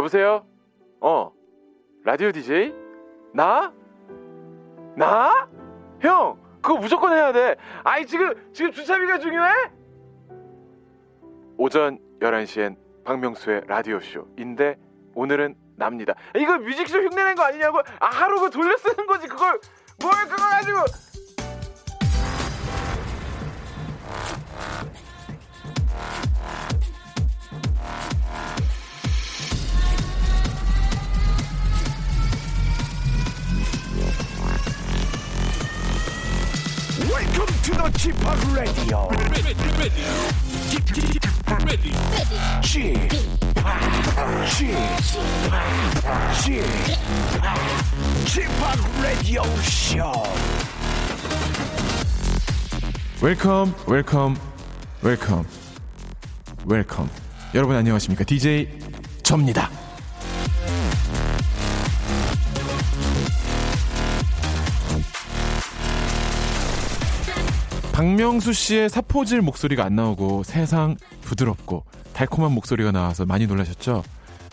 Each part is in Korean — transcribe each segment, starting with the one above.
여보세요? 어, 라디오 DJ? 나? 나? 형, 그거 무조건 해야 돼. 아이, 지금, 지금 주차비가 중요해? 오전 11시엔 박명수의 라디오쇼인데, 오늘은 납니다. 이거 뮤직쇼 흉내낸 거 아니냐고? 아, 하루 그 돌려 쓰는 거지. 그걸, 뭘 그걸 가지고. To the g p o p Radio. g p g p g p Radio Show. 웰컴, 웰컴, 웰컴, 웰컴. 여러분 안녕하십니까? DJ 접니다. 박명수 씨의 사포질 목소리가 안 나오고 세상 부드럽고 달콤한 목소리가 나와서 많이 놀라셨죠?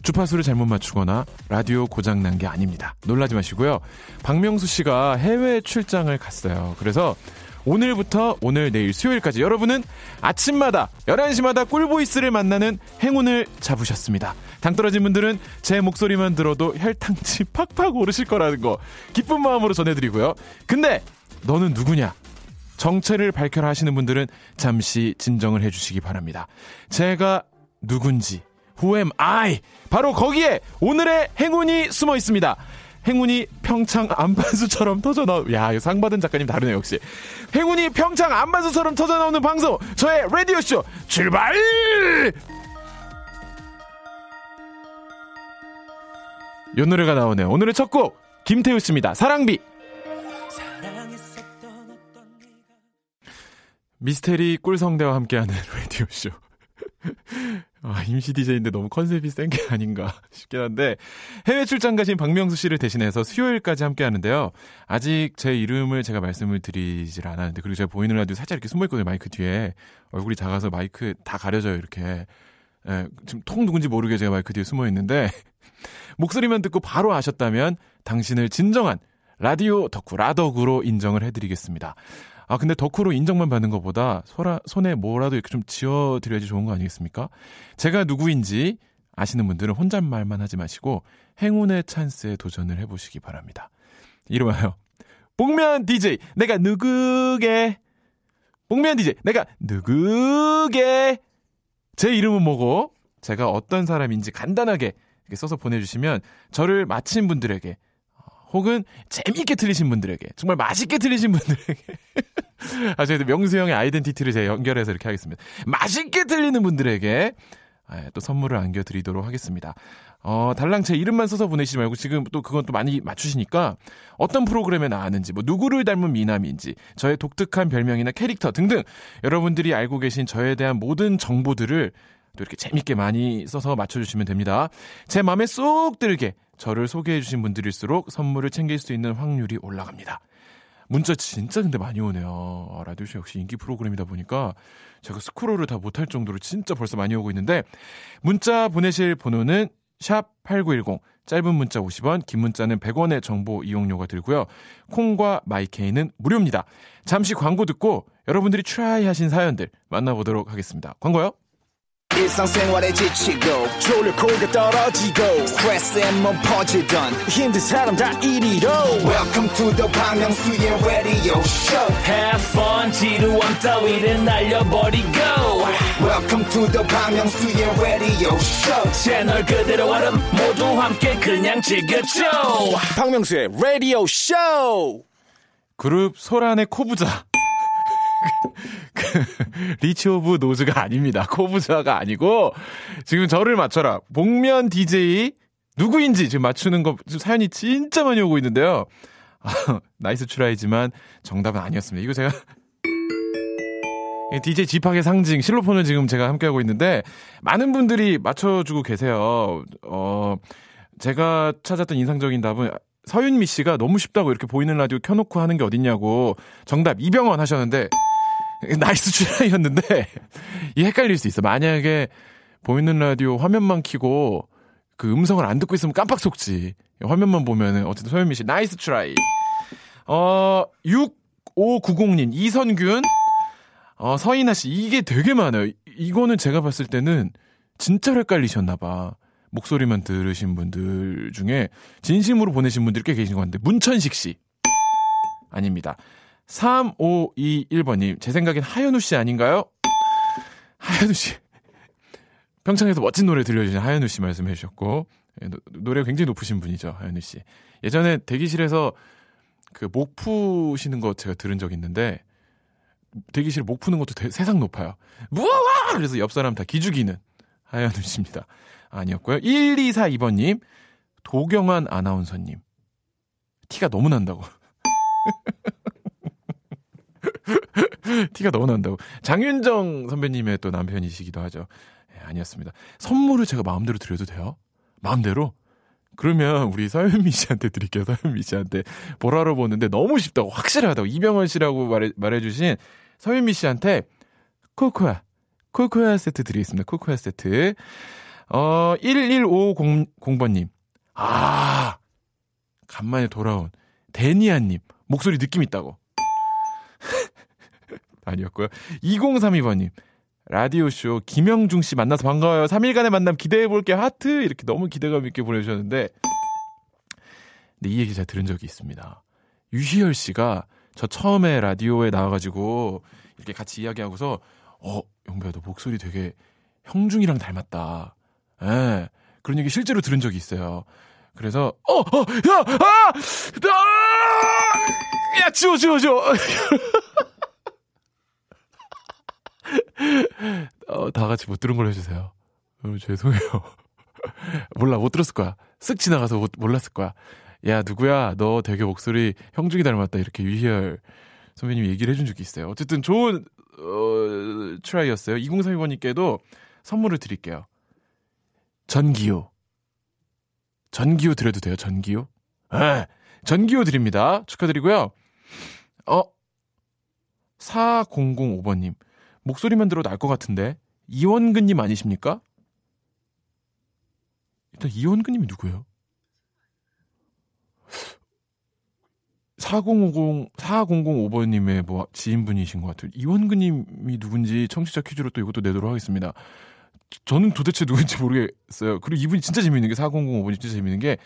주파수를 잘못 맞추거나 라디오 고장 난 게 아닙니다. 놀라지 마시고요. 박명수 씨가 해외 출장을 갔어요. 그래서 오늘부터 오늘 내일 수요일까지 여러분은 아침마다 11시마다 꿀보이스를 만나는 행운을 잡으셨습니다. 당 떨어진 분들은 제 목소리만 들어도 혈당치 팍팍 오르실 거라는 거 기쁜 마음으로 전해드리고요. 근데 너는 누구냐? 정체를 밝혀라 하시는 분들은 잠시 진정을 해주시기 바랍니다. 제가 누군지, who am I? 바로 거기에 오늘의 행운이 숨어 있습니다. 행운이 평창 안반수처럼 터져 나오, 야, 이거 상 받은 작가님 다르네, 역시. 행운이 평창 안반수처럼 터져 나오는 방송, 저의 라디오쇼, 출발! 요 노래가 나오네요. 오늘의 첫 곡, 김태우 씨입니다. 사랑비! 미스테리 꿀성대와 함께하는 라디오쇼. 아, 임시 DJ인데 너무 컨셉이 센 게 아닌가 싶긴 한데, 해외 출장 가신 박명수 씨를 대신해서 수요일까지 함께 하는데요. 아직 제 이름을 제가 말씀을 드리질 않았는데, 그리고 제가 보이는 라디오 살짝 이렇게 숨어있거든요, 마이크 뒤에. 얼굴이 작아서 마이크 다 가려져요, 이렇게. 예, 지금 통 누군지 모르게 제가 마이크 뒤에 숨어있는데, 목소리만 듣고 바로 아셨다면, 당신을 진정한 라디오 덕후, 라덕으로 인정을 해드리겠습니다. 아, 근데 덕후로 인정만 받는 것보다 소라, 손에 뭐라도 이렇게 좀 지어드려야지 좋은 거 아니겠습니까? 제가 누구인지 아시는 분들은 혼잣말만 하지 마시고 행운의 찬스에 도전을 해보시기 바랍니다. 이름하여 복면 DJ 내가 누구게? 복면 DJ 내가 누구게? 제 이름은 뭐고? 제가 어떤 사람인지 간단하게 이렇게 써서 보내주시면 저를 마친 분들에게 혹은 재미있게 틀리신 분들에게 정말 맛있게 틀리신 분들에게 아 저희도 명수 형의 아이덴티티를 제가 연결해서 이렇게 하겠습니다. 맛있게 틀리는 분들에게 아, 또 선물을 안겨드리도록 하겠습니다. 어, 달랑 제 이름만 써서 보내시지 말고 지금 또 그건 또 많이 맞추시니까 어떤 프로그램에 나왔는지, 뭐 누구를 닮은 미남인지, 저의 독특한 별명이나 캐릭터 등등 여러분들이 알고 계신 저에 대한 모든 정보들을 또 이렇게 재밌게 많이 써서 맞춰주시면 됩니다. 제 마음에 쏙 들게 저를 소개해 주신 분들일수록 선물을 챙길 수 있는 확률이 올라갑니다. 문자 진짜 근데 많이 오네요. 아, 라디오쇼 역시 인기 프로그램이다 보니까 제가 스크롤을 다 못할 정도로 진짜 벌써 많이 오고 있는데 문자 보내실 번호는 샵 8910 짧은 문자 50원 긴 문자는 100원의 정보 이용료가 들고요. 콩과 마이케이는 무료입니다. 잠시 광고 듣고 여러분들이 try 하신 사연들 만나보도록 하겠습니다. 광고요. 일상생활에 지치고, 졸려 코가 떨어지고, 스트레스에 몸 퍼지던, 힘든 사람 다 이리로. welcome to the Park Myung-soo's radio show Have fun 지루함 따위를 날려버리고 welcome to the Park Myung-soo's radio show 채널 그대로 얼음 모두 함께 그냥 즐겨줘 박명수의 radio show 그룹 소란의 코부자. 그, rich of nose가 아닙니다. 코부자가 아니고, 지금 저를 맞춰라. 복면 DJ 누구인지 지금 맞추는 거, 지금 사연이 진짜 많이 오고 있는데요. 아, nice try지만 정답은 아니었습니다. 이거 제가, DJ 직함의 상징, 실로폰을 지금 제가 함께 하고 있는데, 많은 분들이 맞춰주고 계세요. 어, 제가 찾았던 인상적인 답은 서윤미 씨가 너무 쉽다고 이렇게 보이는 라디오 켜놓고 하는 게 어딨냐고 정답 이병헌 하셨는데 nice try였는데 이 헷갈릴 수 있어. 만약에 보이는 라디오 화면만 키고 그 음성을 안 듣고 있으면 깜빡 속지. 화면만 보면은 어쨌든 서현미 씨 nice try. 어 6590님 이선균 어 서인아 씨 이게 되게 많아요. 이거는 제가 봤을 때는 진짜로 헷갈리셨나 봐. 목소리만 들으신 분들 중에 진심으로 보내신 분들이 꽤 계신 것 같은데 문천식 씨 아닙니다. 3521번님 제 생각엔 하현우 씨 아닌가요? 하현우 씨. 평창에서 멋진 노래 들려주신 하현우 씨 말씀해 주셨고 예, 노래가 굉장히 높으신 분이죠 하현우 씨. 예전에 대기실에서 그 목 푸시는 거 제가 들은 적 있는데 대기실 목 푸는 것도 대, 세상 높아요. 무와! 그래서 옆 사람 다 기죽이는 하현우 씨입니다. 아니었고요. 1242번님 도경환 아나운서님. 티가 너무 난다고 티가 너무 난다고. 장윤정 선배님의 또 남편이시기도 하죠. 네, 아니었습니다. 선물을 제가 마음대로 드려도 돼요? 마음대로? 그러면 우리 서현미 씨한테 드릴게요. 서현미 씨한테 보라로 보는데 너무 쉽다고 확실하다고 이병헌 씨라고 말해 말해주신 서현미 씨한테 코코아 코코아 세트 드리겠습니다. 코코아 세트. 어 11500번님 아 간만에 돌아온 데니아님 목소리 느낌 있다고. 아니었고요. 2032번님. 라디오쇼 김영중 씨 만나서 반가워요. 3일간의 만남 기대해볼게요. 하트! 이렇게 너무 기대감 있게 보내주셨는데. 근데 이 얘기 제가 들은 적이 있습니다. 유희열 씨가 저 처음에 라디오에 나와가지고 이렇게 같이 이야기하고서, 어, 영배야, 너 목소리 되게 형중이랑 닮았다. 예. 그런 얘기 실제로 들은 적이 있어요. 그래서, 어, 어, 야, 아! 아! 야, 지워, 지워, 지워! 어, 다 같이 못 들은 걸로 해주세요. 어, 죄송해요. 몰라, 못 들었을 거야. 쓱 지나가서 못, 몰랐을 거야. 야, 누구야? 너 되게 목소리 형중이 닮았다. 이렇게 유희열 선배님이 얘기를 해준 적이 있어요. 어쨌든 좋은, 어, try였어요. 2032번님께도 선물을 드릴게요. 전기요. 전기요 드려도 돼요, 전기요? 예, 전기요 드립니다. 축하드리고요. 어, 4005번님. 목소리만 들어도 알 것 같은데 이원근님 아니십니까? 일단 이원근님이 누구예요? 4050 4005번님의 뭐 지인분이신 것 같아요. 이원근님이 누군지 청취자 퀴즈로 또 이것도 내도록 하겠습니다. 저는 도대체 누군지 모르겠어요. 그리고 이분이 진짜 재밌는 게 4005번이 진짜 재밌는 게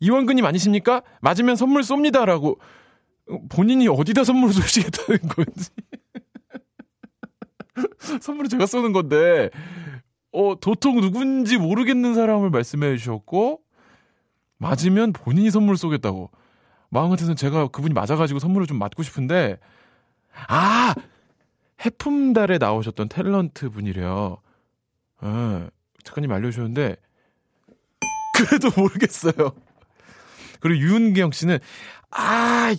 이원근님 아니십니까? 맞으면 선물 쏩니다라고 본인이 어디다 선물을 쏘시겠다는 건지. 선물을 제가 쏘는 건데, 어, 도통 누군지 모르겠는 사람을 말씀해 주셨고, 맞으면 본인이 선물 쏘겠다고. 마음 같아서는 제가 그분이 맞아가지고 선물을 좀 맞고 싶은데, 아! 해품달에 나오셨던 탤런트 분이래요. 예, 작가님 알려주셨는데, 그래도 모르겠어요. 그리고 유은경 씨는, 아,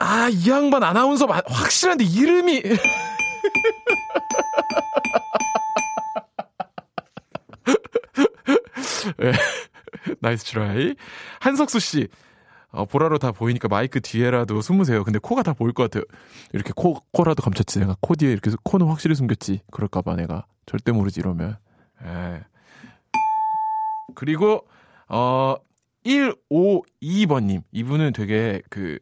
아, 이 양반 아나운서 확실한데 이름이. 네. nice try. 한석수 씨. 어, 보라로 다 보이니까 마이크 뒤에라도 숨으세요. 근데 코가 다 보일 것 같아요. 이렇게 코, 코라도 감췄지. 내가 코 뒤에 이렇게 코는 확실히 숨겼지. 그럴까봐 내가. 절대 모르지, 이러면. 예. 그리고, 어, 152번님. 이분은 되게 그,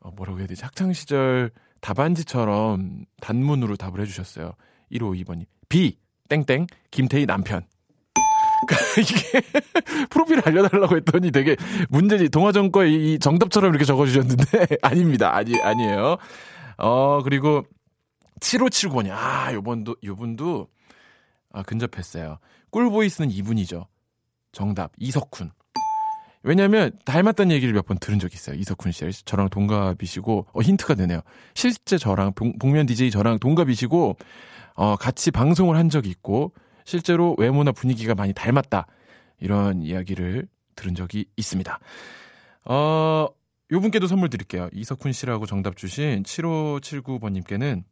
어, 뭐라고 해야 되지? 학창시절 답안지처럼 단문으로 답을 해주셨어요. 152번님. B, 땡땡, 김태희 남편. 이게 프로필 알려달라고 했더니 되게 문제지 동화전 거이 정답처럼 이렇게 적어주셨는데 아닙니다. 아니 아니에요. 어 그리고 7579번이 아 요번도 요분도 아 근접했어요. 꿀보이스는 이분이죠. 정답 이석훈. 왜냐면 닮았다는 얘기를 몇 번 들은 적이 있어요. 이석훈 씨. 저랑 동갑이시고 어 힌트가 되네요. 실제 저랑 복, 복면 DJ 저랑 동갑이시고 어 같이 방송을 한 적이 있고 실제로 외모나 분위기가 많이 닮았다. 이런 이야기를 들은 적이 있습니다. 어, 요 분께도 선물 드릴게요. 이석훈 씨라고 정답 주신 7579번님께는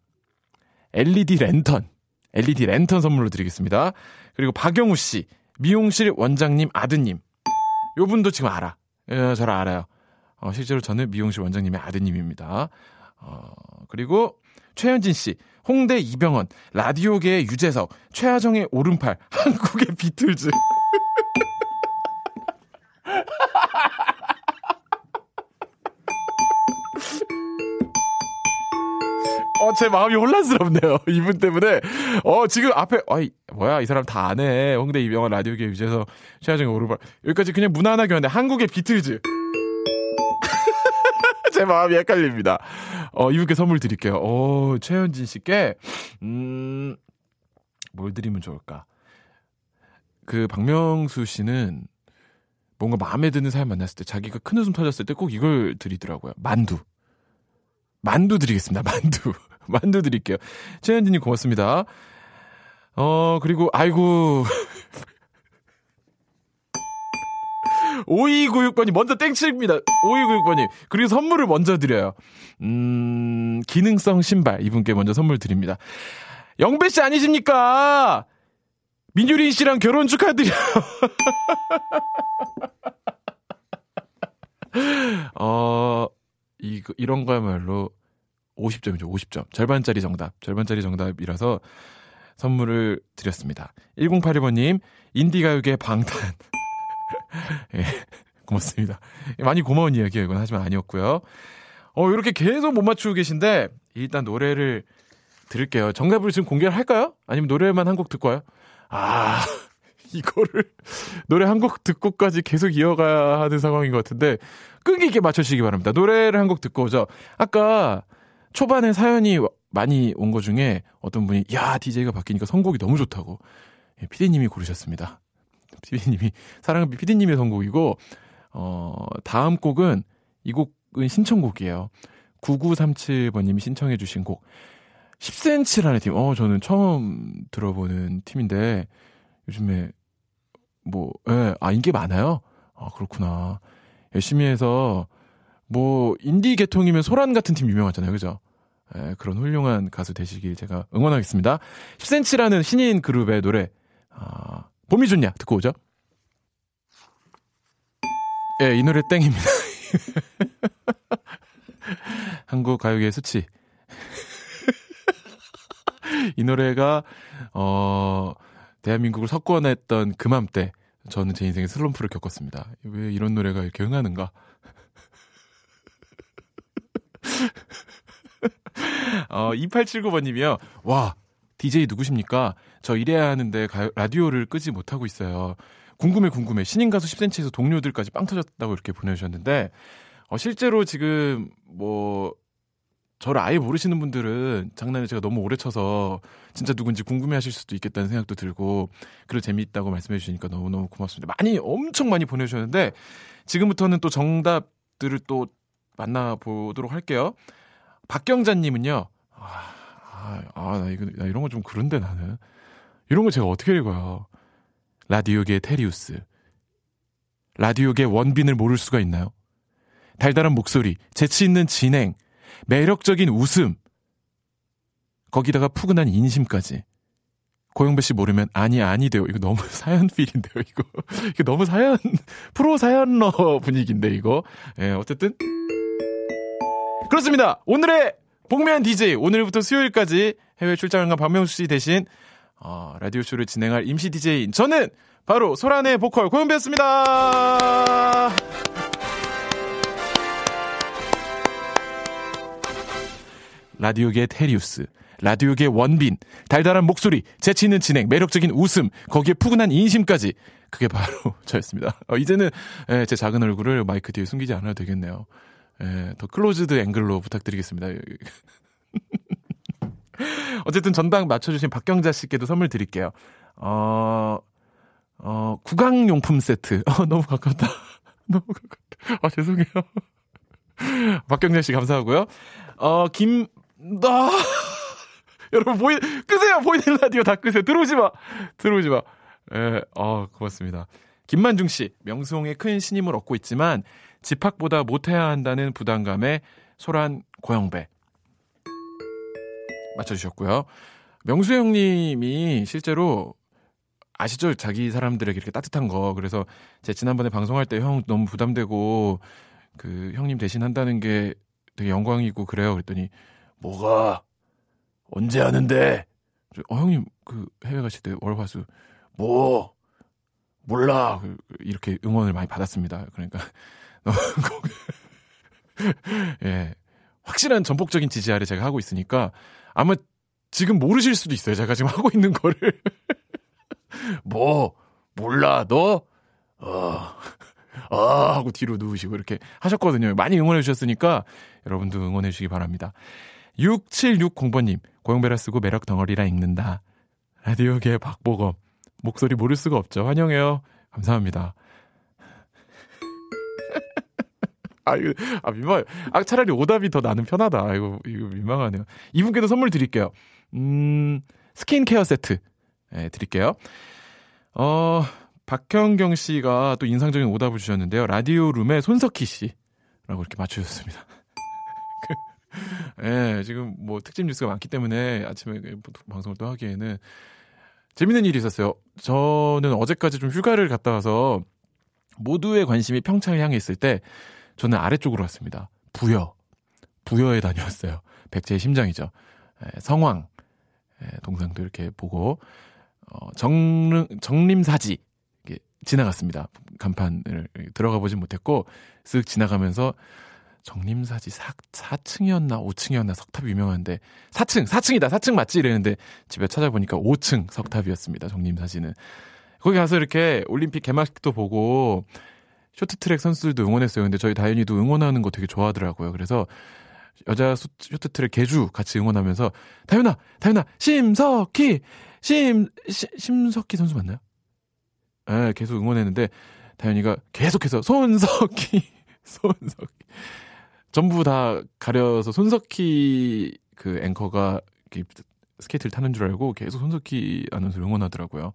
LED 랜턴, LED 랜턴 선물로 드리겠습니다. 그리고 박영우 씨, 미용실 원장님 아드님. 요 분도 지금 알아. 예, 잘 알아요. 어, 실제로 저는 미용실 원장님의 아드님입니다. 어, 그리고 최현진 씨, 홍대 이병헌, 라디오계의 유재석, 최하정의 오른팔, 한국의 비틀즈. 어, 제 마음이 혼란스럽네요. 이분 때문에. 어, 지금 앞에, 어이, 뭐야, 이 사람 다 아네. 홍대 이병헌 라디오계 유재석, 최하정의 오르발. 여기까지 그냥 무난하게 왔는데, 한국의 비틀즈. 제 마음이 헷갈립니다. 어, 이분께 선물 드릴게요. 어, 최현진 씨께, 음, 뭘 드리면 좋을까? 그, 박명수 씨는 뭔가 마음에 드는 사람 만났을 때 자기가 큰 웃음 터졌을 때 꼭 이걸 드리더라고요. 만두. 만두 드리겠습니다. 만두. 만두 드릴게요. 최현진님 고맙습니다. 어, 그리고, 아이고. 5296번이 먼저 땡칩니다. 5296번이. 그리고 선물을 먼저 드려요. 음, 기능성 신발. 이분께 먼저 선물 드립니다. 영배 씨 아니십니까? 민유린 씨랑 결혼 축하드려요. 어, 이, 이런 거야말로 50점이죠, 50점. 절반짜리 정답. 절반짜리 정답이라서 선물을 드렸습니다. 1081번님, 인디가요계 방탄. 예, 고맙습니다. 많이 고마운 이야기예요, 이건 하지만 아니었고요. 어, 이렇게 계속 못 맞추고 계신데, 일단 노래를 들을게요. 정답을 지금 공개를 할까요? 아니면 노래만 한 곡 듣고 와요? 아, 이거를 노래 한 곡 듣고까지 계속 이어가야 하는 상황인 것 같은데 끈기 있게 맞춰주시기 바랍니다. 노래를 한 곡 듣고 오죠. 아까 초반에 사연이 많이 온것 중에 어떤 분이 야 DJ가 바뀌니까 선곡이 너무 좋다고 예, PD님이 고르셨습니다. PD님이 사랑은 PD님의 선곡이고 어 다음 곡은 이 곡은 신청곡이에요. 9937번님이 신청해 주신 곡 10cm라는 팀. 어 저는 처음 들어보는 팀인데 요즘에 뭐, 예, 아, 인기 많아요? 아, 그렇구나. 열심히 해서, 뭐, 인디 계통이면 소란 같은 팀 유명하잖아요. 그죠? 예, 그런 훌륭한 가수 되시길 제가 응원하겠습니다. 10cm라는 신인 그룹의 노래, 아, 봄이 좋냐? 듣고 오죠? 예, 이 노래 땡입니다. 한국 가요계의 수치. 이 노래가, 어, 대한민국을 석권했던 그맘때 저는 제 인생의 슬럼프를 겪었습니다. 왜 이런 노래가 이렇게 흥하는가? 어, 2879번님이요. 와, DJ 누구십니까? 저 일해야 하는데 가, 라디오를 끄지 못하고 있어요. 궁금해, 궁금해. 신인 가수 10cm에서 동료들까지 빵 터졌다고 이렇게 보내주셨는데, 어, 실제로 지금 뭐, 저를 아예 모르시는 분들은 장난을 제가 너무 오래 쳐서 진짜 누군지 궁금해 하실 수도 있겠다는 생각도 들고 그리고 재미있다고 말씀해 주시니까 너무너무 고맙습니다. 많이 엄청 많이 보내 주셨는데 지금부터는 또 정답들을 또 만나 보도록 할게요. 박경자 님은요. 아, 아, 아, 나 이거, 나 이런 거 좀 그런데 나는. 이런 거 제가 어떻게 읽어요? 라디오계 테리우스. 라디오계 원빈을 모를 수가 있나요? 달달한 목소리, 재치 있는 진행, 매력적인 웃음, 거기다가 푸근한 인심까지. 고영배 씨 모르면 아니 아니 돼요. 이거 너무 사연 필인데요. 이거 이거 너무 사연 프로 사연러 분위기인데 이거. 예, 어쨌든 그렇습니다. 오늘의 복면 DJ 오늘부터 수요일까지 해외 출장을 간 박명수 씨 대신 어, 라디오 쇼를 진행할 임시 DJ인 저는 바로 소란의 보컬 고영배였습니다. 라디오계 테리우스, 라디오계 원빈, 달달한 목소리, 재치 있는 진행, 매력적인 웃음, 거기에 푸근한 인심까지. 그게 바로 저였습니다. 어, 이제는 예, 제 작은 얼굴을 마이크 뒤에 숨기지 않아도 되겠네요. 예, 더 closed 앵글로 부탁드리겠습니다. 어쨌든 전당 맞춰주신 박경자 씨께도 선물 드릴게요. 어, 어, 구강용품 세트. 어, 너무 가깝다. 너무 가깝다. 아, 죄송해요. 박경자 씨 감사하고요. 어, 김, 나, 여러분, 보이, 끄세요! 보이는 라디오 다 끄세요. 들어오지 마! 들어오지 마. 예, 어, 고맙습니다. 김만중 씨, 명수홍의 큰 신임을 얻고 있지만, 집합보다 못해야 한다는 부담감에 소란 고영배. 맞춰주셨고요. 명수 형님이 실제로 아시죠? 자기 사람들에게 이렇게 따뜻한 거. 그래서 제 지난번에 방송할 때 형 너무 부담되고 그 형님 대신 한다는 게 되게 영광이고 그래요. 그랬더니 뭐가 언제 하는데? 어 형님 그 해외 가실 때 월화수 뭐 몰라 이렇게 응원을 많이 받았습니다. 그러니까 예 확실한 전폭적인 지지 아래 제가 하고 있으니까 아마 지금 모르실 수도 있어요. 제가 지금 하고 있는 거를. 뭐, 몰라, 너? 어, 어, 하고 뒤로 누우시고 이렇게 하셨거든요. 많이 응원해 주셨으니까 여러분도 응원해 주시기 바랍니다. 6760번님, 고용배라 쓰고 매력 덩어리라 읽는다. 라디오계 박보검. 목소리 모를 수가 없죠. 환영해요. 감사합니다. 아, 이거, 아, 민망, 아, 차라리 오답이 더 나는 편하다. 이거, 이거 민망하네요. 이분께도 선물 드릴게요. 음, 스킨케어 세트. 네, 드릴게요. 어, 박형경 씨가 또 인상적인 오답을 주셨는데요. 라디오 룸의 손석희 씨라고 이렇게 맞추셨습니다. 예, 네, 지금 뭐 특집 뉴스가 많기 때문에 아침에 방송을 또 하기에는 재밌는 일이 있었어요. 저는 어제까지 좀 휴가를 갔다 와서 모두의 관심이 평창을 향해 있을 때 저는 아래쪽으로 왔습니다. 부여. 부여에 다녀왔어요. 백제의 심장이죠. 에, 성황. 에, 동상도 이렇게 보고, 어, 정, 정림사지. 지나갔습니다. 간판을 들어가 보진 못했고, 쓱 지나가면서 정림사지 4, 4층이었나 5층이었나 석탑이 유명한데 4층 4층이다 4층 맞지 이랬는데 집에 찾아보니까 5층 석탑이었습니다 정림사지는 거기 가서 이렇게 올림픽 개막식도 보고 쇼트트랙 선수들도 응원했어요. 근데 저희 다현이도 응원하는 거 되게 좋아하더라고요. 그래서 여자 쇼트트랙 계주 같이 응원하면서 다현아, 다현아, 심석희, 심, 시, 심석희 선수 맞나요? 예, 네, 계속 응원했는데 다현이가 계속해서 손석희, 손석희 전부 다 가려서 손석희 그 앵커가 스케이트를 타는 줄 알고 계속 손석희 아나운서를 응원하더라고요.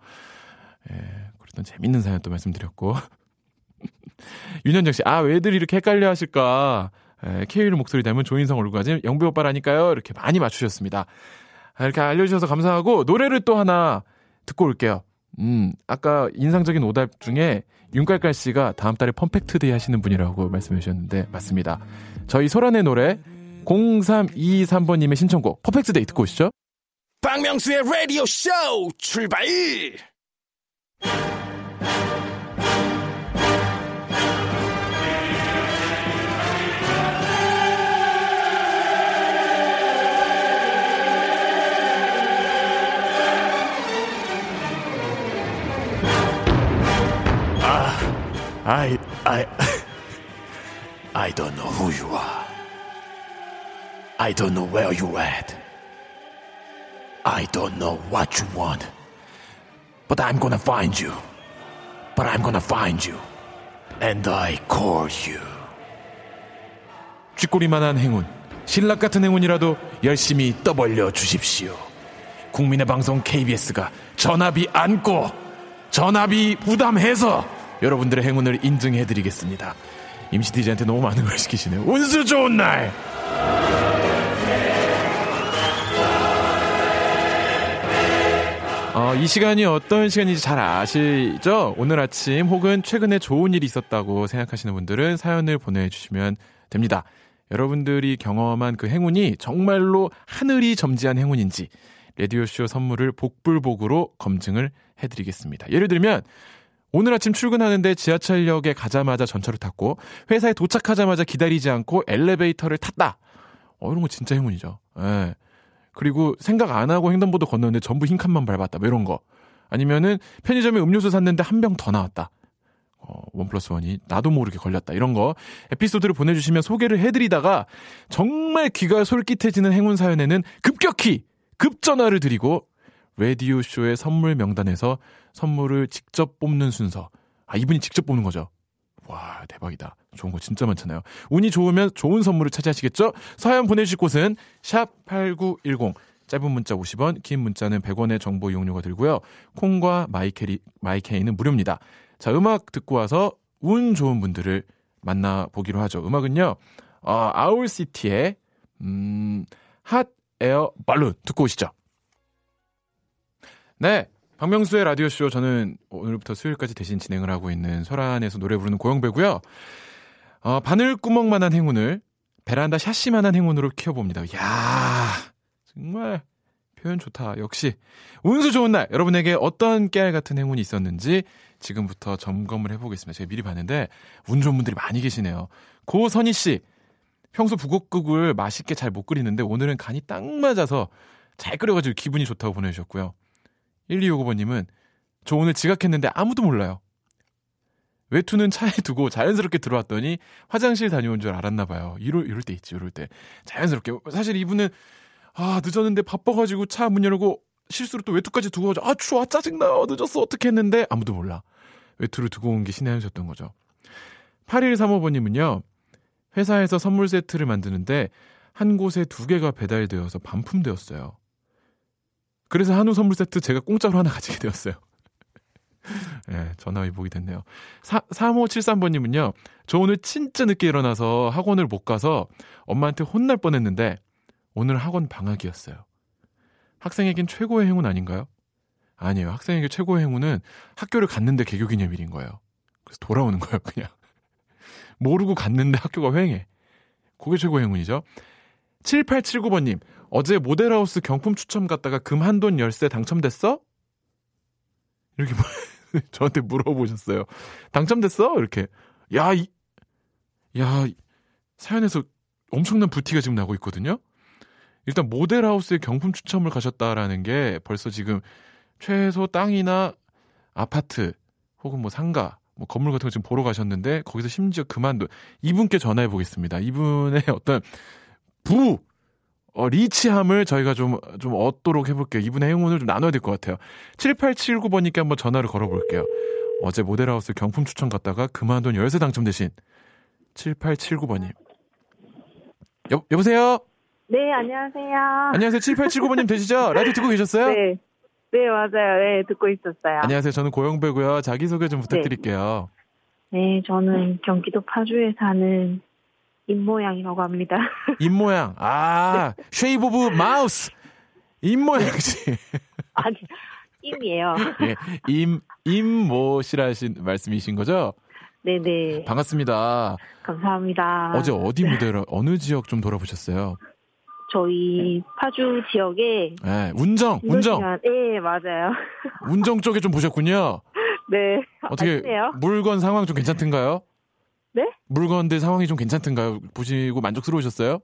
예, 그랬던 재밌는 사연 또 말씀드렸고 윤현정 씨, 아, 왜들 이렇게 헷갈려 하실까? 에, 케이윌 목소리 닮은 조인성 얼굴까지 영배 오빠라니까요. 이렇게 많이 맞추셨습니다. 아, 이렇게 알려주셔서 감사하고, 노래를 또 하나 듣고 올게요. 음, 아까 인상적인 오답 중에 윤깔깔 씨가 다음 달에 Perfect Day 하시는 분이라고 말씀해 주셨는데, 맞습니다. 저희 소란의 노래 0323번님의 신청곡, Perfect Day 듣고 오시죠. 박명수의 라디오 쇼 출발! I, I, I don't know who you are. I don't know where you at. I don't know what you want. But I'm gonna find you. But I'm gonna find you. And I call you. 쥐꼬리만한 행운, 신락 같은 행운이라도 열심히 떠벌려 주십시오. 국민의 방송 KBS가 전압이 안고 전압이 부담해서 여러분들의 행운을 인증해드리겠습니다. 임시 DJ한테 너무 많은 걸 시키시네요. 운수 좋은 날! 어, 이 시간이 어떤 시간인지 잘 아시죠? 오늘 아침 혹은 최근에 좋은 일이 있었다고 생각하시는 분들은 사연을 보내주시면 됩니다. 여러분들이 경험한 그 행운이 정말로 하늘이 점지한 행운인지 라디오쇼 선물을 복불복으로 검증을 해드리겠습니다. 예를 들면 오늘 아침 출근하는데 지하철역에 가자마자 전철을 탔고 회사에 도착하자마자 기다리지 않고 엘리베이터를 탔다. 어, 이런 거 진짜 행운이죠. 예. 그리고 생각 안 하고 횡단보도 건너는데 전부 흰 칸만 밟았다. 뭐 이런 거. 아니면은 편의점에 음료수 샀는데 한 병 더 나왔다. 어, 원 플러스 원이 나도 모르게 걸렸다. 이런 거 에피소드를 보내주시면 소개를 해드리다가 정말 귀가 솔깃해지는 행운 사연에는 급격히 급전화를 드리고 라디오 쇼의 선물 명단에서 선물을 직접 뽑는 순서. 아, 이분이 직접 뽑는 거죠. 와, 대박이다. 좋은 거 진짜 많잖아요. 운이 좋으면 좋은 선물을 차지하시겠죠? 사연 보내주실 곳은 샵 8910. 짧은 문자 50원, 긴 문자는 100원의 정보 이용료가 들고요. 콩과 마이케리, 마이케이는 무료입니다. 자, 음악 듣고 와서 운 좋은 분들을 만나 보기로 하죠. 음악은요, 어, Owl City의, 음, 핫 에어 발룬 듣고 오시죠. 네. 박명수의 라디오쇼 저는 오늘부터 수요일까지 대신 진행을 하고 있는 설안에서 노래 부르는 고영배고요. 어, 바늘구멍만한 행운을 베란다 샤시만한 행운으로 키워봅니다. 야 정말 표현 좋다. 역시 운수 좋은 날 여러분에게 어떤 깨알 같은 행운이 있었는지 지금부터 점검을 해보겠습니다. 제가 미리 봤는데 운 좋은 분들이 많이 계시네요. 고선희 씨 평소 북엇국을 맛있게 잘 못 끓이는데 오늘은 간이 딱 맞아서 잘 끓여가지고 기분이 좋다고 보내주셨고요. 1259번님은 저 오늘 지각했는데 아무도 몰라요. 외투는 차에 두고 자연스럽게 들어왔더니 화장실 다녀온 줄 알았나 봐요. 이럴, 이럴 때 있지, 이럴 때. 자연스럽게. 사실 이분은, 아, 늦었는데 바빠가지고 차 문 열고 실수로 또 외투까지 두고 가지고, 아, 추워, 짜증나, 늦었어, 어떻게 했는데 아무도 몰라. 외투를 두고 온 게 신의 한 수였던 거죠. 8135번님은요, 회사에서 선물 세트를 만드는데 한 곳에 두 개가 배달되어서 반품되었어요. 그래서 한우 선물 세트 제가 공짜로 하나 가지게 되었어요. 예, 전화 위복이 됐네요. 3573번님은요, 저 오늘 진짜 늦게 일어나서 학원을 못 가서 엄마한테 혼날 뻔 했는데, 오늘 학원 방학이었어요. 학생에겐 최고의 행운 아닌가요? 아니에요. 학생에게 최고의 행운은 학교를 갔는데 개교 기념일인 거예요. 그래서 돌아오는 거예요, 그냥. 모르고 갔는데 학교가 휑해. 그게 최고의 행운이죠. 7879번님, 어제 모델하우스 경품 추첨 갔다가 금 한돈 열쇠 당첨됐어? 이렇게 저한테 물어보셨어요. 당첨됐어? 이렇게. 야, 이, 야, 사연에서 엄청난 부티가 지금 나고 있거든요? 일단 모델하우스에 경품 추첨을 가셨다라는 게 벌써 지금 최소 땅이나 아파트 혹은 뭐 상가 뭐 건물 같은 거 지금 보러 가셨는데 거기서 심지어 그만둬 이분께 전화해 보겠습니다. 이분의 어떤 부 어, 리치함을 저희가 좀, 좀 얻도록 해볼게요. 이분의 행운을 좀 나눠야 될 것 같아요. 7879번님께 한번 전화를 걸어볼게요. 어제 모델하우스 경품 추천 갔다가 그만둔 열쇠 당첨되신 7879번님. 여, 여보세요? 네, 안녕하세요. 안녕하세요. 7879번님 되시죠? 라디오 듣고 계셨어요? 네. 네, 맞아요. 네, 듣고 있었어요. 안녕하세요. 저는 고영배고요. 자기소개 좀 부탁드릴게요. 네, 저는 경기도 파주에 사는 입모양이라고 합니다. 입모양. 아, shape of mouth. 입모양이지. 아니, 임이에요. 예, 임, 임모시라신 말씀이신 거죠? 네네. 반갑습니다. 감사합니다. 어제 어디 무대를, 어느 지역 좀 돌아보셨어요? 저희 파주 지역에. 네, 운정, 운정. 네, 맞아요. 운정 쪽에 좀 보셨군요. 네. 어떻게, 아시네요? 물건 상황 좀 괜찮던가요? 네? 물건들 상황이 좀 괜찮던가요? 보시고 만족스러우셨어요?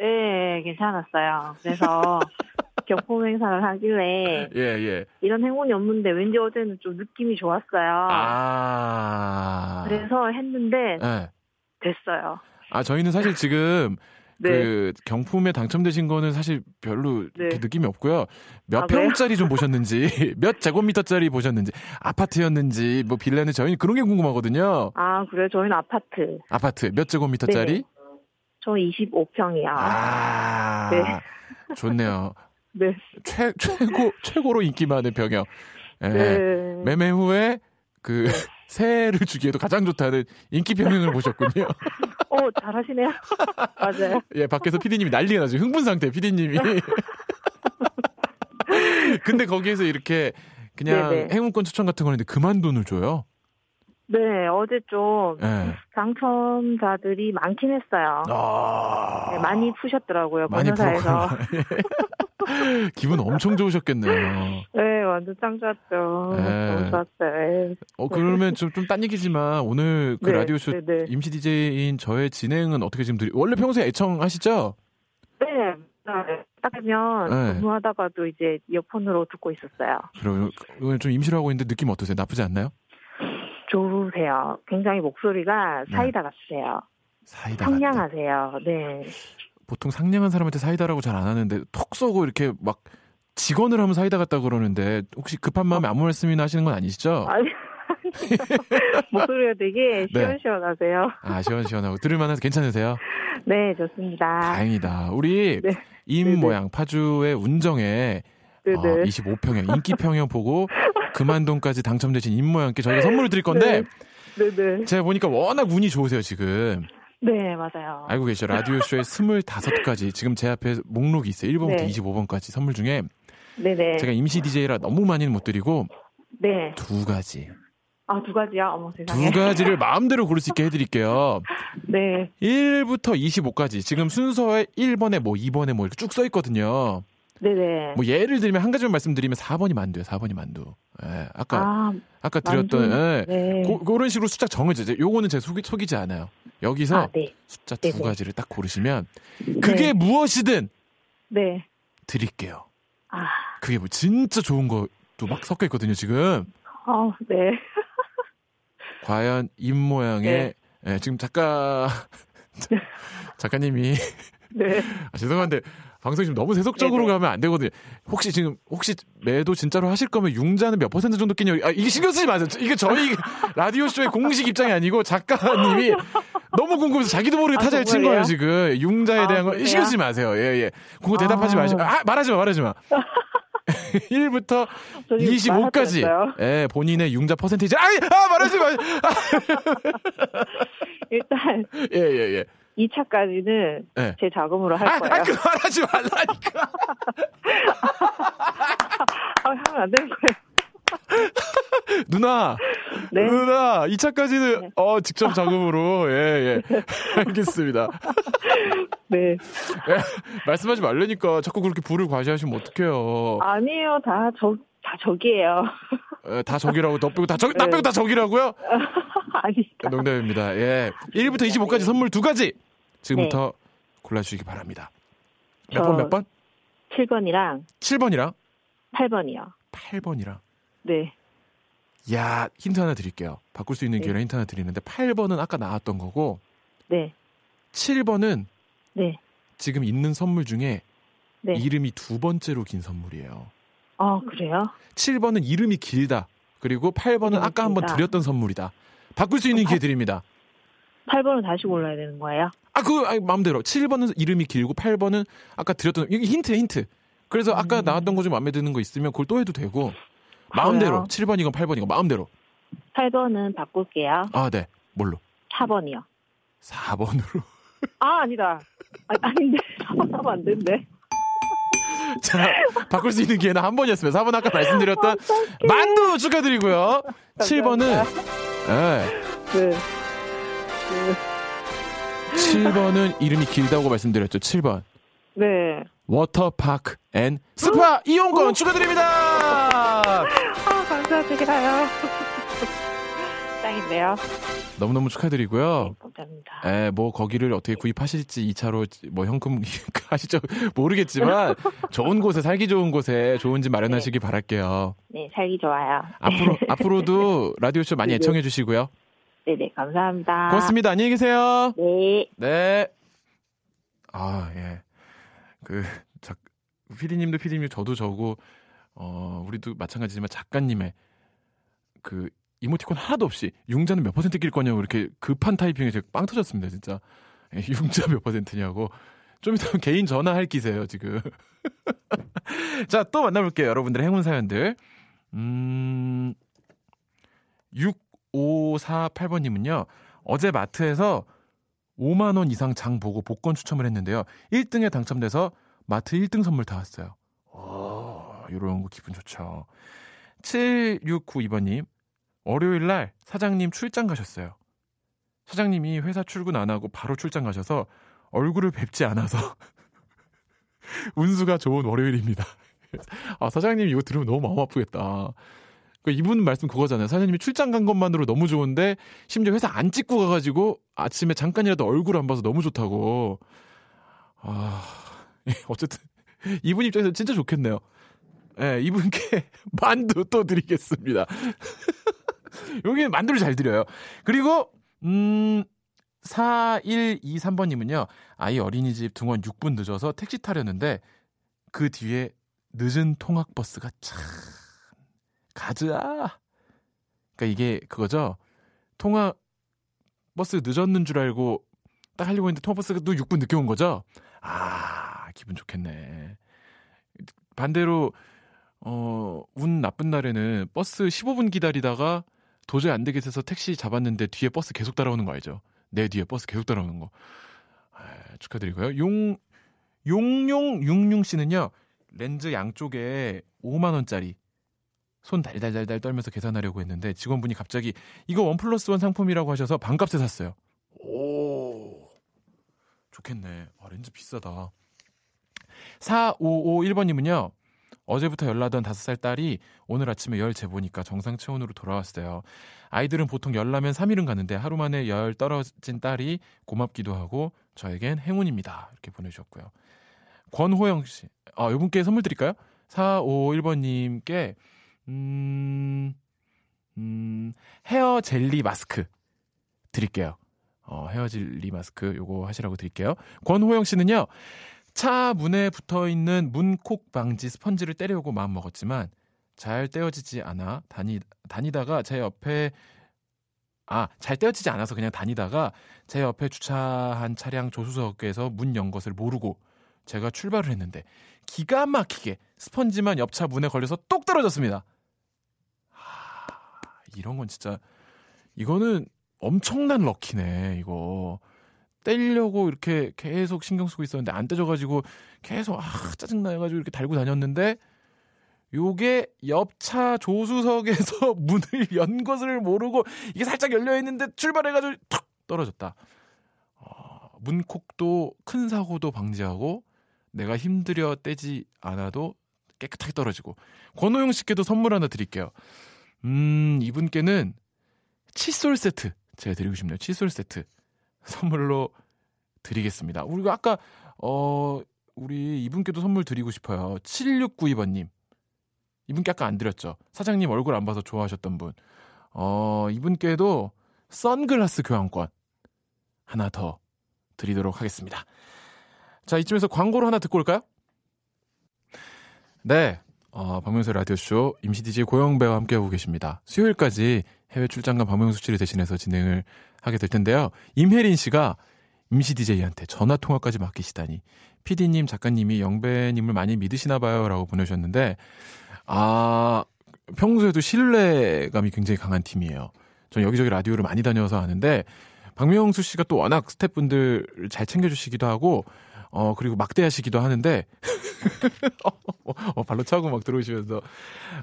네, 괜찮았어요. 그래서 경품 행사를 하길래 예, 예. 이런 행운이 없는데 왠지 어제는 좀 느낌이 좋았어요. 아. 그래서 했는데 네. 됐어요. 아, 저희는 사실 지금 네. 그 경품에 당첨되신 거는 사실 별로 네. 느낌이 없고요. 몇 아, 평짜리 좀 보셨는지, 몇 제곱미터짜리 보셨는지, 아파트였는지, 뭐 빌라는 저희는 그런 게 궁금하거든요. 아, 그래요? 저희는 아파트. 아파트 몇 제곱미터짜리? 네. 저 25평이요. 아, 네. 좋네요. 네. 최, 최고, 최고로 인기 많은 병역. 예. 네. 매매 후에 그, 네. 새해를 주기에도 가장 좋다는 인기 평형을 보셨군요. 어, 잘하시네요. 맞아요. 예, 밖에서 피디님이 난리가 나죠. 흥분 상태, 피디님이. 근데 거기에서 이렇게 그냥 네네. 행운권 추천 같은 거는데 그만 돈을 줘요? 네, 어제 좀 네. 당첨자들이 많긴 했어요. 아... 네, 많이 푸셨더라고요. 많이 번사에서 기분 엄청 좋으셨겠네요. 네, 완전 짱 좋았죠. 네. 너무 좋았어요. 네. 어, 그러면 좀, 좀 딴 얘기지만 오늘 그 네, 라디오쇼 네, 네. 임시 DJ인 저의 진행은 어떻게 지금 드리, 원래 평소에 애청하시죠? 네. 딱 하면 네. 근무하다가도 이제 이어폰으로 듣고 있었어요. 그럼 좀 임시로 하고 있는데 느낌 어떠세요? 나쁘지 않나요? 좋으세요. 굉장히 목소리가 네. 사이다 같으세요. 사이다 상냥하세요. 네. 보통 상냥한 사람한테 사이다라고 잘 안 하는데 톡 쏘고 이렇게 막 직원을 하면 사이다 같다 그러는데 혹시 급한 마음에 아무 말씀이나 하시는 건 아니시죠? 아니. 목소리가 되게 네. 시원시원하세요. 네. 아, 시원시원하고. 들을만해서 괜찮으세요? 네, 좋습니다. 다행이다. 우리 네. 임 모양 파주의 운정에 어, 25평형, 인기평형 보고 그만돈까지 당첨되신 임 모양께 저희가 선물을 드릴 건데 네. 네 제가 보니까 워낙 운이 좋으세요, 지금. 네, 맞아요. 알고 계시죠? 라디오쇼에 25가지, 지금 제 앞에 목록이 있어요. 1번부터 네. 25번까지 선물 중에. 네네. 제가 임시 DJ라 너무 많이는 못 드리고. 네. 두 가지. 아, 두 가지요? 어머 세상에. 두 가지를 마음대로 고를 수 있게 해드릴게요. 네. 1부터 25까지. 지금 순서에 1번에 뭐, 2번에 뭐 이렇게 쭉 써있거든요. 네네. 뭐 예를 들면 한 가지만 말씀드리면 4번이 만두예요. 4번이 만두. 예. 아까 아, 까 드렸던 예. 네. 고, 그런 식으로 숫자 정해져. 요거는 제가 속이, 속이지 않아요. 여기서 아, 네. 숫자 두 네네. 가지를 딱 고르시면 그게 네. 무엇이든 네. 드릴게요. 아. 그게 뭐 진짜 좋은 것도 막 섞여 있거든요, 지금. 어, 네. 과연 입 모양의 네. 예, 지금 작가 작가님이 네. 아, 죄송한데 방송 지금 너무 세속적으로 네네. 가면 안 되거든요. 혹시 지금 혹시 매도 진짜로 하실 거면 융자는 몇 퍼센트 정도 끼냐? 아 이게 신경 쓰지 마세요. 이게 저희 라디오 쇼의 공식 입장이 아니고 작가님이 너무 궁금해서 자기도 모르게 아, 타자를 친 거예요 지금 융자에 아, 대한 거 신경 쓰지 마세요. 예 예. 그거 대답하지 아. 마시고 아 말하지 마 말하지 마. 1부터 25까지 예, 본인의 융자 퍼센테이지 아이 아 말하지 마. 일단 예 예 예, 예. 2차까지는 네. 제 자금으로 할 아, 거예요. 아, 그만하지 말라니까. 아, 하면 안 되는 거예요. 누나, 네. 누나, 2차까지는, 네. 어, 직접 자금으로, 예, 예. 알겠습니다. 네. 예, 말씀하지 말라니까 자꾸 그렇게 불을 과시하시면 어떡해요. 아니에요. 다 저, 다 적이에요. 예, 다 적이라고, 너 빼고 다 적, 네. 나 빼고 다 적이라고요? 아니다. 농담입니다. 예. 1부터 25까지 선물 두 가지. 지금부터 네. 골라주시기 바랍니다. 몇 번, 몇 번? 7번이랑. 7번이랑? 8번이요. 8번이랑? 네. 야, 힌트 하나 드릴게요. 바꿀 수 있는 네. 기회로 힌트 하나 드리는데, 8번은 아까 나왔던 거고, 네. 7번은 네. 지금 있는 선물 중에 네. 이름이 두 번째로 긴 선물이에요. 아, 그래요? 7번은 이름이 길다. 그리고 8번은 아까 한번 드렸던 선물이다. 바꿀 수 있는 기회 드립니다. 8번은 다시 골라야 되는 거예요? 아, 그, 아니, 마음대로. 7번은 이름이 길고 8번은 아까 드렸던, 이게 힌트에 힌트. 그래서 아까 음. 나왔던 거 좀 마음에 드는 거 있으면 그걸 또 해도 되고. 마음대로. 그래요? 7번이건 8번이건 마음대로. 8번은 바꿀게요. 아, 네. 뭘로? 4번이요. 4번으로. 아, 아니다. 아, 아닌데. 4번 하면 안 된대. 자, 바꿀 수 있는 기회는 한 번이었습니다. 4번 아까 말씀드렸던 어 만두 축하드리고요. 7번은, 예. 네. 네. 7번은 이름이 길다고 말씀드렸죠. 7번. 네. 워터파크 and 스파 이용권 오. 축하드립니다. 아, 감사드려요. 짱인데요. 너무너무 축하드리고요. 네, 감사합니다. 예, 뭐 거기를 어떻게 구입하실지 2차로 뭐 현금 하시죠 모르겠지만 좋은 곳에 살기 좋은 곳에 좋은 집 마련하시기 네. 바랄게요. 네, 살기 좋아요. 앞으로 앞으로도 라디오 쇼 많이 네, 네. 애청해 주시고요. 네 네, 감사합니다. 고맙습니다. 안녕히 계세요. 네. 네. 아, 예. 그, 작, 피디님도 피디님, 저도 저고, 어, 우리도 마찬가지지만 작가님의 그 이모티콘 하나도 없이 융자는 몇 퍼센트 낄 거냐고 이렇게 급한 타이핑에 제가 빵 터졌습니다, 진짜. 예, 융자 몇 퍼센트냐고. 좀 이따 개인 전화할 기세요, 지금. 자, 또 만나볼게요. 여러분들의 행운 사연들. 음, 6 548번님은요, 어제 마트에서 5만원 이상 장 보고 복권 추첨을 했는데요. 1등에 당첨돼서 마트 1등 선물 다 왔어요. 오, 이런 거 기분 좋죠. 7692번님, 월요일 날 사장님 출장 가셨어요. 사장님이 회사 출근 안 하고 바로 출장 가셔서 얼굴을 뵙지 않아서 운수가 좋은 월요일입니다. 아, 사장님 이거 들으면 너무 마음 아프겠다. 그 이분 말씀 그거잖아요. 사장님이 출장 간 것만으로 너무 좋은데 심지어 회사 안 찍고 가가지고 아침에 잠깐이라도 얼굴 안 봐서 너무 좋다고. 아 예, 어쨌든 이분 입장에서 진짜 좋겠네요. 예, 네, 이분께 만두 또 드리겠습니다. 여기는 만두를 잘 드려요. 그리고 음 4123번님은요. 아이 어린이집 등원 6분 늦어서 택시 타려는데 그 뒤에 늦은 통학버스가 참 가즈아. 그러니까 이게 그거죠. 통학 버스 늦었는 줄 알고 딱 하려고 했는데 통학 버스가 또 6분 늦게 온 거죠. 아 기분 좋겠네. 반대로 어, 운 나쁜 날에는 버스 15분 기다리다가 도저히 안 되겠어서 택시 잡았는데 뒤에 버스 계속 따라오는 거 알죠? 내 뒤에 버스 계속 따라오는 거. 아, 축하드리고요. 용, 용용 육룡 씨는요, 렌즈 양쪽에 5만 원짜리 손 달달달달 떨면서 계산하려고 했는데 직원분이 갑자기 이거 one plus one 상품이라고 하셔서 반값에 샀어요. 오, 좋겠네. 아, 렌즈 비싸다. 4551번님은요. 어제부터 열나던 5살 딸이 오늘 아침에 열 재보니까 정상 체온으로 돌아왔어요. 아이들은 보통 열나면 3일은 가는데 하루 만에 열 떨어진 딸이 고맙기도 하고 저에겐 행운입니다. 이렇게 보내주셨고요. 권호영 씨. 아, 요분께 선물 드릴까요? 451번님께, 음, 음, 헤어 젤리 마스크 드릴게요. 어, 헤어 젤리 마스크 요거 하시라고 드릴게요. 권호영 씨는요, 차 문에 붙어 있는 문콕 방지 스펀지를 때려오고 마음 먹었지만 잘 떼어지지 않아 다니 다니다가 제 옆에 아, 잘 떼어지지 않아서 그냥 다니다가 제 옆에 주차한 차량 조수석에서 문 연 것을 모르고 제가 출발을 했는데 기가 막히게 스펀지만 옆차 문에 걸려서 똑 떨어졌습니다. 하, 이런 건 진짜 이거는 엄청난 럭키네, 이거. 떼려고 이렇게 계속 신경 쓰고 있었는데 안 떼져가지고 계속 아 짜증나가지고 이렇게 달고 다녔는데 요게 옆차 조수석에서 문을 연 것을 모르고 이게 살짝 열려 있는데 출발해가지고 툭 떨어졌다. 어, 문콕도 큰 사고도 방지하고 내가 힘들여 떼지 않아도 깨끗하게 떨어지고 권호영 씨께도 선물 하나 드릴게요. 음 이분께는 칫솔 세트 제가 드리고 싶네요. 칫솔 세트. 선물로 드리겠습니다. 우리가 아까 어 우리 이분께도 선물 드리고 싶어요. 7692번님. 이분께 아까 안 드렸죠. 사장님 얼굴 안 봐서 좋아하셨던 분. 어, 이분께도 선글라스 교환권 하나 더 드리도록 하겠습니다. 자, 이쯤에서 광고를 하나 듣고 올까요? 네. 어, 박명수 라디오쇼 임시 DJ 고영 배와 함께하고 계십니다. 수요일까지 해외 출장간 박명수 씨를 대신해서 진행을 하게 될 텐데요. 임혜린 씨가 임시 DJ한테 전화 통화까지 맡기시다니. PD님, 작가님이 영배님을 많이 믿으시나 봐요. 라고 보내주셨는데, 아, 평소에도 신뢰감이 굉장히 강한 팀이에요. 저는 여기저기 라디오를 많이 다녀서 아는데, 박명수 씨가 또 워낙 스태프분들 잘 챙겨주시기도 하고, 어, 그리고 막대하시기도 하는데, 어, 어, 발로 차고 막 들어오시면서.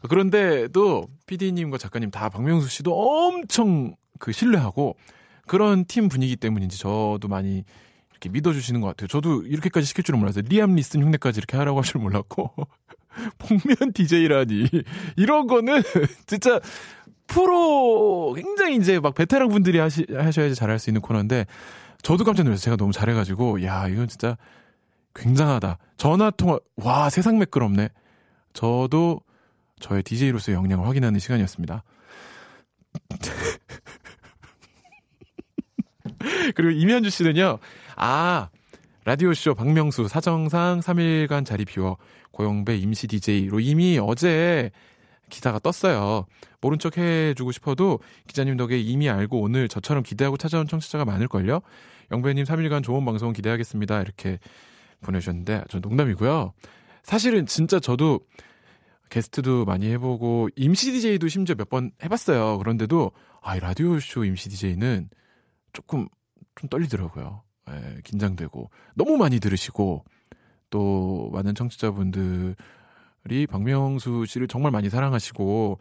그런데도 PD님과 작가님 다 박명수 씨도 엄청 그 신뢰하고, 그런 팀 분위기 때문인지 저도 많이 이렇게 믿어주시는 것 같아요. 저도 이렇게까지 시킬 줄은 몰랐어요. 리암 니슨 흉내까지 이렇게 하라고 할 줄 몰랐고. 복면 DJ라니. 이런 거는 진짜 프로 굉장히 이제 막 베테랑 분들이 하시, 하셔야지 잘할 수 있는 코너인데 저도 깜짝 놀랐어요. 제가 너무 잘해가지고 야 이건 진짜 굉장하다. 전화 통화 와 세상 매끄럽네. 저도 저의 DJ로서의 역량을 확인하는 시간이었습니다. 그리고 이면주 씨는요, 아, 라디오쇼 박명수 사정상 3일간 자리 비워 고영배 임시 DJ로 이미 어제 기사가 떴어요. 모른 척 해주고 싶어도 기자님 덕에 이미 알고 오늘 저처럼 기대하고 찾아온 청취자가 많을걸요? 영배님 3일간 좋은 방송 기대하겠습니다. 이렇게 보내주셨는데, 저 농담이고요. 사실은 진짜 저도 게스트도 많이 해보고, 임시 DJ도 심지어 몇 번 해봤어요. 그런데도, 아, 이 라디오 쇼 임시 DJ는 조금 좀 떨리더라고요. 예, 긴장되고 너무 많이 들으시고 또 많은 청취자분들이 박명수 씨를 정말 많이 사랑하시고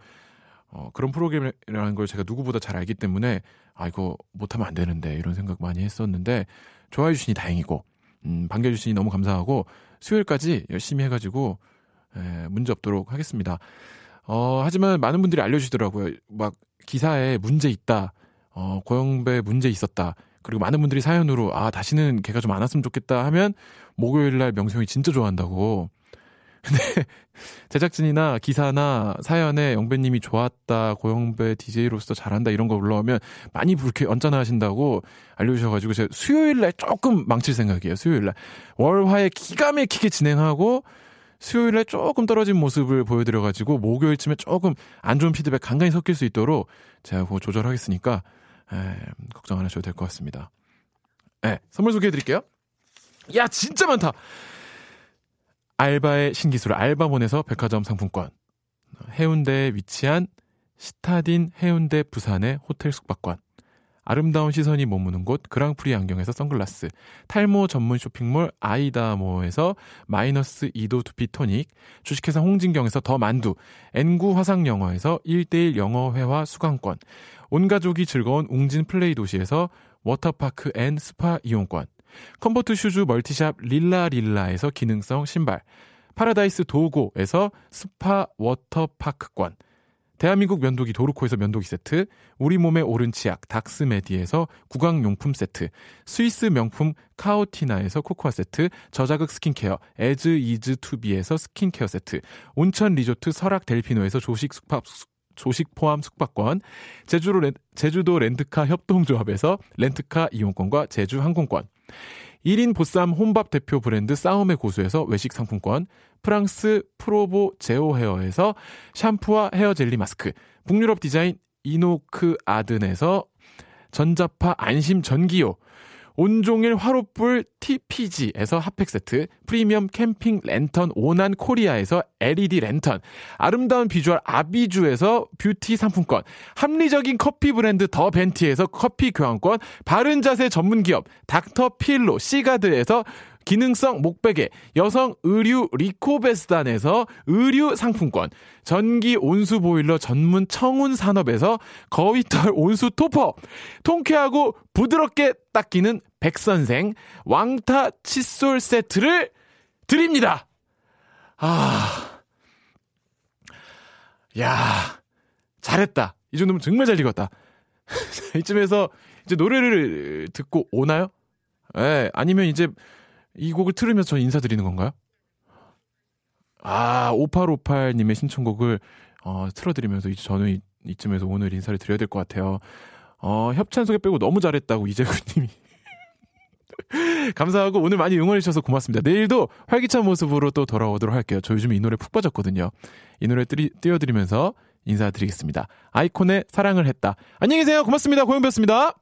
어, 그런 프로그램이라는 걸 제가 누구보다 잘 알기 때문에 아 이거 못하면 안 되는데 이런 생각 많이 했었는데 좋아해 주시니 다행이고 음, 반겨주시니 너무 감사하고 수요일까지 열심히 해가지고 에, 예, 문제 없도록 하겠습니다. 어, 하지만 많은 분들이 알려주시더라고요. 막 기사에 문제 있다. 어, 고영배 문제 있었다. 그리고 많은 분들이 사연으로 아 다시는 걔가 좀 안 왔으면 좋겠다 하면 목요일 날 명수 형이 진짜 좋아한다고. 근데 제작진이나 기사나 사연에 영배님이 좋았다, 고영배 DJ로서 잘한다 이런 거 올라오면 많이 그렇게 언짢아 하신다고 알려주셔가지고 제가 수요일 날 조금 망칠 생각이에요. 수요일 날 월화에 기가 막히게 진행하고 수요일 날 조금 떨어진 모습을 보여드려가지고 목요일쯤에 조금 안 좋은 피드백 간간히 섞일 수 있도록 제가 그거 조절하겠으니까 에, 걱정 안 하셔도 될 것 같습니다. 네, 선물 소개해 드릴게요. 야, 진짜 많다! 알바의 신기술 알바몬에서 백화점 상품권. 해운대에 위치한 시타딘 해운대 부산의 호텔 숙박권. 아름다운 시선이 머무는 곳 그랑프리 안경에서 선글라스, 탈모 전문 쇼핑몰 아이다모에서 마이너스 2도 두피 토닉, 주식회사 홍진경에서 더 만두, N구 화상 영어에서 1대1 영어 회화 수강권, 온 가족이 즐거운 웅진 플레이 도시에서 워터파크 and 스파 이용권, 컴포트 슈즈 멀티샵 릴라릴라에서 기능성 신발, 파라다이스 도고에서 스파 워터파크권, 대한민국 면도기 도르코에서 면도기 세트, 우리 몸의 오른 치약 닥스메디에서 구강용품 세트, 스위스 명품 카오티나에서 코코아 세트, 저자극 스킨케어 에즈 이즈 투비에서 스킨케어 세트, 온천 리조트 설악 델피노에서 조식 숙박 조식 포함 숙박권, 제주도, 렌, 제주도 렌트카 협동조합에서 렌트카 이용권과 제주 항공권, 1인 보쌈 혼밥 대표 브랜드 싸움의 고수에서 외식 상품권, 프랑스 프로보 제오 헤어에서 샴푸와 헤어 젤리 마스크, 북유럽 디자인 이노크 아든에서 전자파 안심 전기요, 온종일 화로불 TPG에서 핫팩 세트, 프리미엄 캠핑 랜턴 오난 코리아에서 LED 랜턴, 아름다운 비주얼 아비주에서 뷰티 상품권, 합리적인 커피 브랜드 더 벤티에서 커피 교환권, 바른 자세 전문 기업 닥터 필로 시가드에서 기능성 목베개, 여성 의류 리코베스단에서 의류 상품권, 전기 온수 보일러 전문 청운 산업에서 거위털 온수 토퍼, 통쾌하고 부드럽게 닦이는 백선생 왕타 칫솔 세트를 드립니다. 아, 야, 잘했다. 이 정도면 정말 잘 읽었다. 이쯤에서 이제 노래를 듣고 오나요? 예, 아니면 이제 이 곡을 들으면서 저 인사드리는 건가요? 아, 5858님의 신청곡을 어, 틀어드리면서 이제 저는 이, 이쯤에서 오늘 인사를 드려야 될 것 같아요. 어, 협찬 소개 빼고 너무 잘했다고 이재구님이. 감사하고 오늘 많이 응원해주셔서 고맙습니다. 내일도 활기찬 모습으로 또 돌아오도록 할게요. 저 요즘 이 노래 푹 빠졌거든요. 이 노래 띄, 띄워드리면서 인사드리겠습니다. 아이콘의 사랑을 했다. 안녕히 계세요. 고맙습니다. 고영배였습니다.